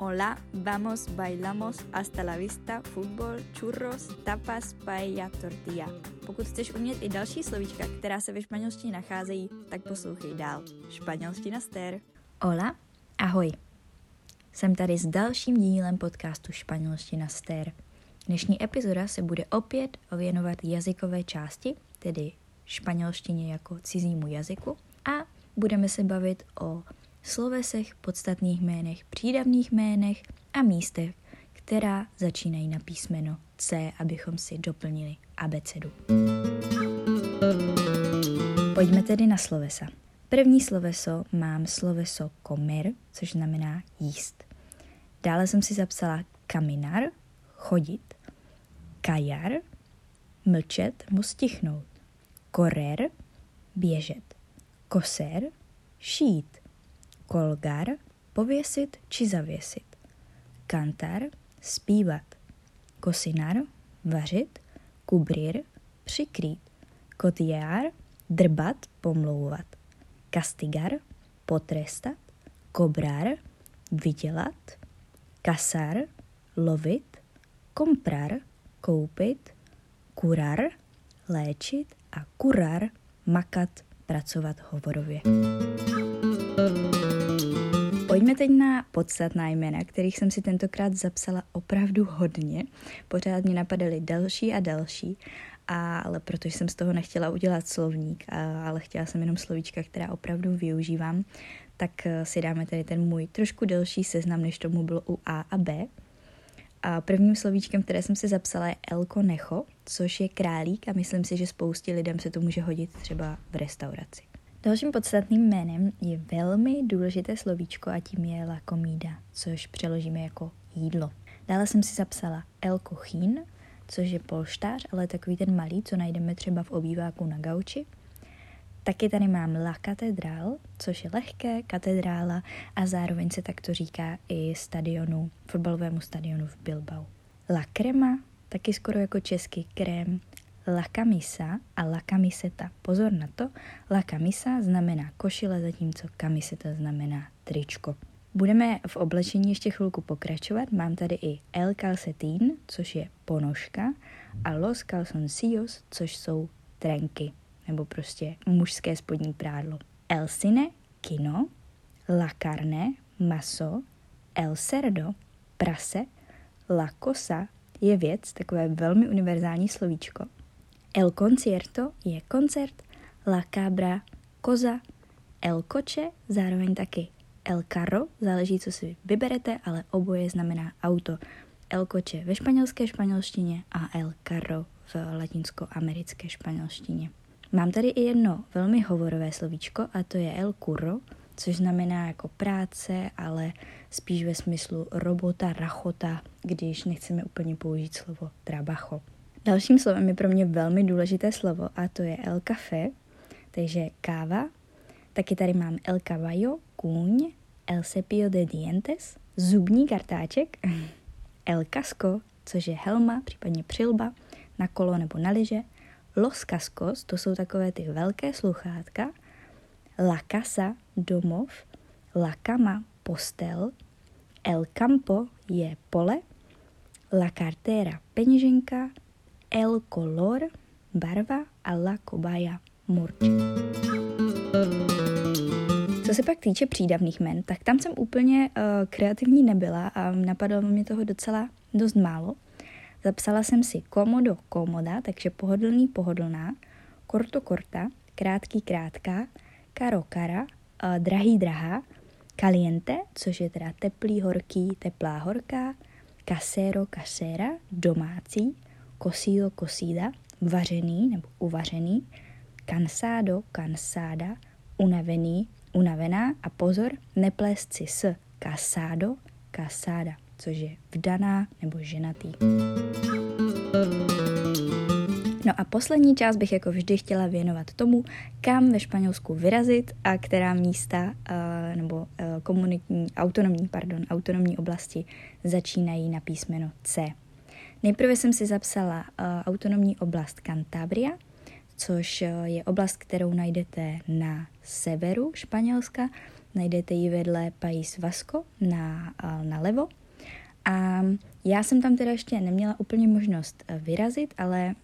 Hola, vamos, bailamos, hasta la vista, fútbol, churros, tapas, paella, tortilla. Pokud chceš umět i další slovíčka, která se ve španělštině nacházejí, tak poslouchej dál. Španělština stér. Hola, ahoj. Jsem tady s dalším dílem podcastu Španělština stér. Dnešní epizoda se bude opět věnovat jazykové části, tedy španělštině jako cizímu jazyku a budeme se bavit o slovesech, podstatných jménech, přídavných jménech a místech, která začínají na písmeno C, abychom si doplnili abecedu. Pojďme tedy na slovesa. První sloveso mám sloveso comer, což znamená jíst. Dále jsem si zapsala caminar, chodit, kajar, mlčet nebo stichnout, correr, běžet, koser, šít, kolgar, pověsit či zavěsit, kantar, zpívat, kosinar, vařit, kubrir, přikrýt, kotiár, drbat, pomlouvat, kastigar, potrestat, kobrar, vydělat, kasar, lovit, komprar, koupit, kurar, léčit. A kurar, makat, pracovat hovorově. Pojďme teď na podstatná jména, kterých jsem si tentokrát zapsala opravdu hodně. Pořád mě napadaly další a další, a, ale protože jsem z toho nechtěla udělat slovník, a, ale chtěla jsem jenom slovíčka, která opravdu využívám, tak eh, si dáme tady ten můj trošku delší seznam, než tomu bylo u A a B. A prvním slovíčkem, které jsem si zapsala, je El Conejo, což je králík a myslím si, že spoustě lidem se to může hodit třeba v restauraci. Dalším podstatným jménem je velmi důležité slovíčko a tím je la comida, což přeložíme jako jídlo. Dále jsem si zapsala el cojín, což je polštář, ale takový ten malý, co najdeme třeba v obýváku na gauči. Taky tady mám La Catedral, což je lehké, katedrála a zároveň se takto říká i stadionu, fotbalovému stadionu v Bilbao. La Crema, taky skoro jako český krém, La camisa a la camiseta. Pozor na to, la camisa znamená košile, zatímco camiseta znamená tričko. Budeme v oblečení ještě chvilku pokračovat. Mám tady i el calcetín, což je ponožka, a los calzoncillos, což jsou trenky, nebo prostě mužské spodní prádlo. El cine, kino, la carne, maso, el cerdo, prase, la cosa je věc, takové velmi univerzální slovíčko. El concierto je koncert, la cabra koza, el coche zároveň taky el carro, záleží, co si vyberete, ale oboje znamená auto. El coche ve španělské španělštině a el carro v latinskoamerické španělštině. Mám tady i jedno velmi hovorové slovíčko a to je el curro, což znamená jako práce, ale spíš ve smyslu robota, rachota, když nechceme úplně použít slovo trabajo. Dalším slovem je pro mě velmi důležité slovo a to je el café, takže káva. Taky tady mám el caballo, kůň, el cepillo de dientes, zubní kartáček, el casco, což je helma, případně přilba, na kolo nebo na liže, los cascos, to jsou takové ty velké sluchátka, la casa, domov, la cama, postel, el campo je pole, la cartera, peněženka, el color, barva a la cobaya, murč. Co se pak týče přídavných men, tak tam jsem úplně uh, kreativní nebyla a napadlo mě toho docela dost málo. Zapsala jsem si komodo, komoda, takže pohodlný, pohodlná, korto, korta, krátký, krátká, karo, kara, uh, drahý, drahá, caliente, což je teda teplý, horký, teplá, horká, casero, casera, domácí, cocido, cocida, vařený nebo uvařený, cansado, cansada, unavený, unavená a pozor, neplést si s casado, casada, což je vdaná nebo ženatý. No a poslední část bych jako vždy chtěla věnovat tomu, kam ve Španělsku vyrazit a která místa uh, nebo uh, komunitní, autonomní, pardon, autonomní oblasti začínají na písmeno C. Nejprve jsem si zapsala uh, autonomní oblast Cantabria, což uh, je oblast, kterou najdete na severu Španělska najdete ji vedle Pais Vasco na, na levo. A já jsem tam teda ještě neměla úplně možnost vyrazit, ale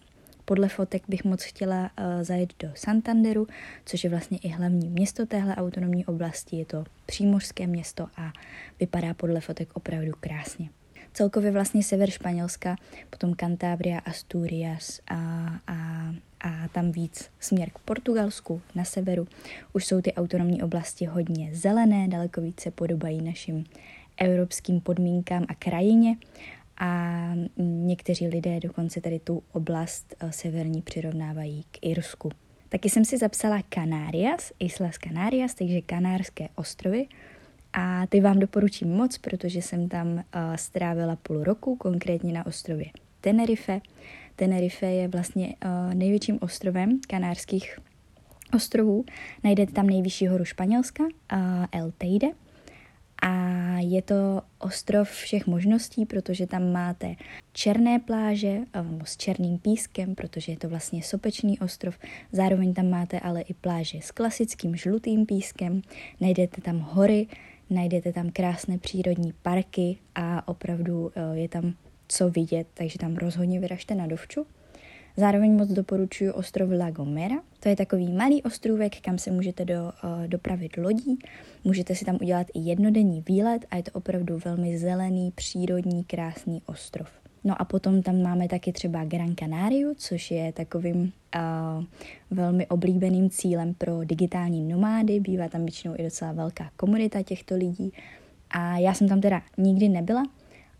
podle fotek bych moc chtěla uh, zajet do Santanderu, což je vlastně i hlavní město téhle autonomní oblasti. Je to přímořské město a vypadá podle fotek opravdu krásně. Celkově vlastně sever Španělska, potom Cantabria, Asturias a, a, a tam víc směr k Portugalsku na severu. Už jsou ty autonomní oblasti hodně zelené, daleko více podobají našim evropským podmínkám a krajině a někteří lidé dokonce tady tu oblast eh, severní přirovnávají k Irsku. Taky jsem si zapsala Canarias, Islas Canarias, takže Kanárské ostrovy. A ty vám doporučím moc, protože jsem tam uh, strávila půl roku, konkrétně na ostrově Tenerife. Tenerife je vlastně uh, největším ostrovem kanárských ostrovů. Najdete tam nejvyšší horu Španělska, uh, El Teide, a je to ostrov všech možností, protože tam máte černé pláže s černým pískem, protože je to vlastně sopečný ostrov. Zároveň tam máte ale i pláže s klasickým žlutým pískem. Najdete tam hory, najdete tam krásné přírodní parky a opravdu e, je tam co vidět, takže tam rozhodně vyražte na dovču. Zároveň moc doporučuji ostrov La Gomera. To je takový malý ostrůvek, kam se můžete do, uh, dopravit lodí. Můžete si tam udělat i jednodenní výlet a je to opravdu velmi zelený, přírodní, krásný ostrov. No a potom tam máme taky třeba Gran Canaria, což je takovým uh, velmi oblíbeným cílem pro digitální nomády. Bývá tam většinou i docela velká komunita těchto lidí. A já jsem tam teda nikdy nebyla,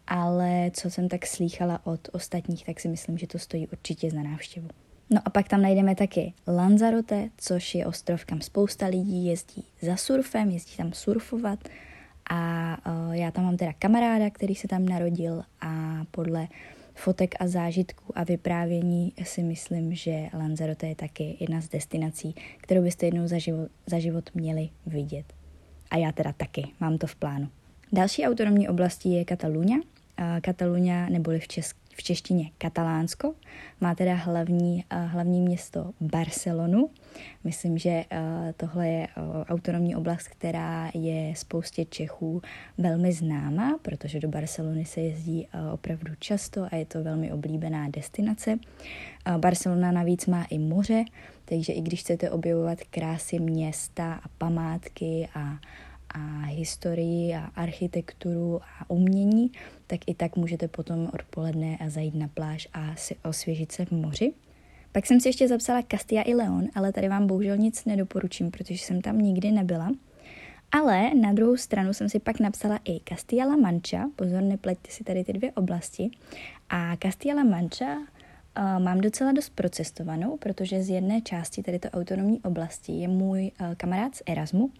ale co jsem tak slýchala od ostatních, tak si myslím, že to stojí určitě za návštěvu. No a pak tam najdeme taky Lanzarote, což je ostrov, kam spousta lidí jezdí za surfem, jezdí tam surfovat a uh, já tam mám teda kamaráda, který se tam narodil a podle fotek a zážitků a vyprávění si myslím, že Lanzarote je taky jedna z destinací, kterou byste jednou za život, za život měli vidět. A já teda taky, mám to v plánu. Další autonomní oblastí je Kataluňa, Kataluňa, neboli v, česk, v češtině Katalánsko. Má teda hlavní, hlavní město Barcelonu. Myslím, že tohle je autonomní oblast, která je spoustě Čechů velmi známá, protože do Barcelony se jezdí opravdu často a je to velmi oblíbená destinace. Barcelona navíc má i moře, takže i když chcete objevovat krásy města a památky a a historii a architekturu a umění, tak i tak můžete potom odpoledne zajít na pláž a si osvěžit se v moři. Pak jsem si ještě zapsala Castilla i Leon, ale tady vám bohužel nic nedoporučím, protože jsem tam nikdy nebyla. Ale na druhou stranu jsem si pak napsala i Castilla La Mancha, pozor, nepleťte si tady ty dvě oblasti. A Castilla La Mancha uh, mám docela dost procestovanou, protože z jedné části tady to autonomní oblasti je můj uh, kamarád z Erasmu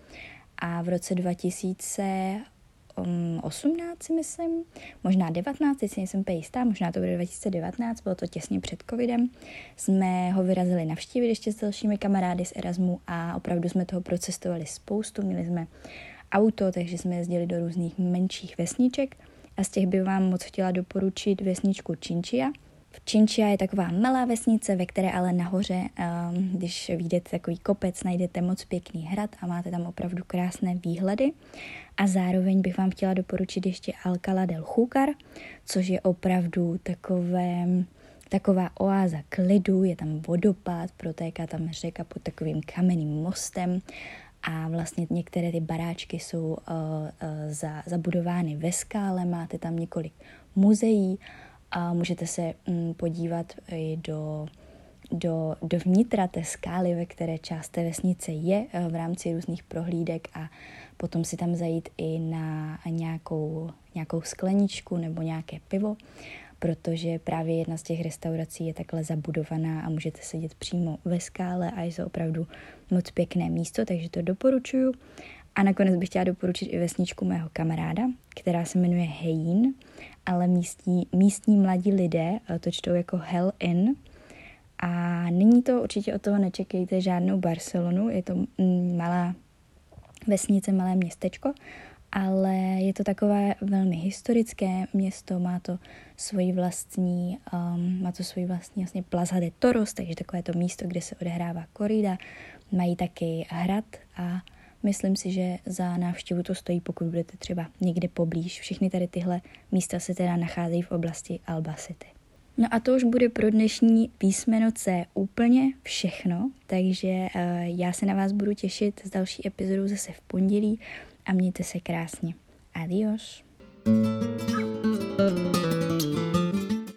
a v roce 2018 si myslím, možná 19, teď si nejsem jistá, možná to bude 2019, bylo to těsně před covidem, jsme ho vyrazili navštívit ještě s dalšími kamarády z Erasmu a opravdu jsme toho procestovali spoustu, měli jsme auto, takže jsme jezdili do různých menších vesniček a z těch by vám moc chtěla doporučit vesničku Činčia, Činčia je taková malá vesnice, ve které ale nahoře, um, když vyjdete takový kopec, najdete moc pěkný hrad a máte tam opravdu krásné výhledy. A zároveň bych vám chtěla doporučit ještě Alcala del Júcar, což je opravdu takové, taková oáza klidu, je tam vodopád, protéká tam řeka pod takovým kamenným mostem a vlastně některé ty baráčky jsou uh, uh, za, zabudovány ve skále, máte tam několik muzeí, a můžete se mm, podívat i do, do, do vnitra té skály, ve které část té vesnice je eh, v rámci různých prohlídek a potom si tam zajít i na nějakou, nějakou skleničku nebo nějaké pivo, protože právě jedna z těch restaurací je takhle zabudovaná a můžete sedět přímo ve skále a je to opravdu moc pěkné místo, takže to doporučuju. A nakonec bych chtěla doporučit i vesničku mého kamaráda, která se jmenuje Hejín ale místní, místní mladí lidé eh, to čtou jako Hell In. A není to, určitě od toho nečekejte žádnou Barcelonu, je to mm, malá vesnice, malé městečko, ale je to takové velmi historické město, má to svoji vlastní, um, má to svoji vlastní vlastně Plaza de Toros, takže takové to místo, kde se odehrává korida, mají taky hrad a Myslím si, že za návštěvu to stojí, pokud budete třeba někde poblíž. Všechny tady tyhle místa se teda nacházejí v oblasti Albacity. No a to už bude pro dnešní písmeno C úplně všechno, takže uh, já se na vás budu těšit s další epizodou zase v pondělí a mějte se krásně. Adios. thank you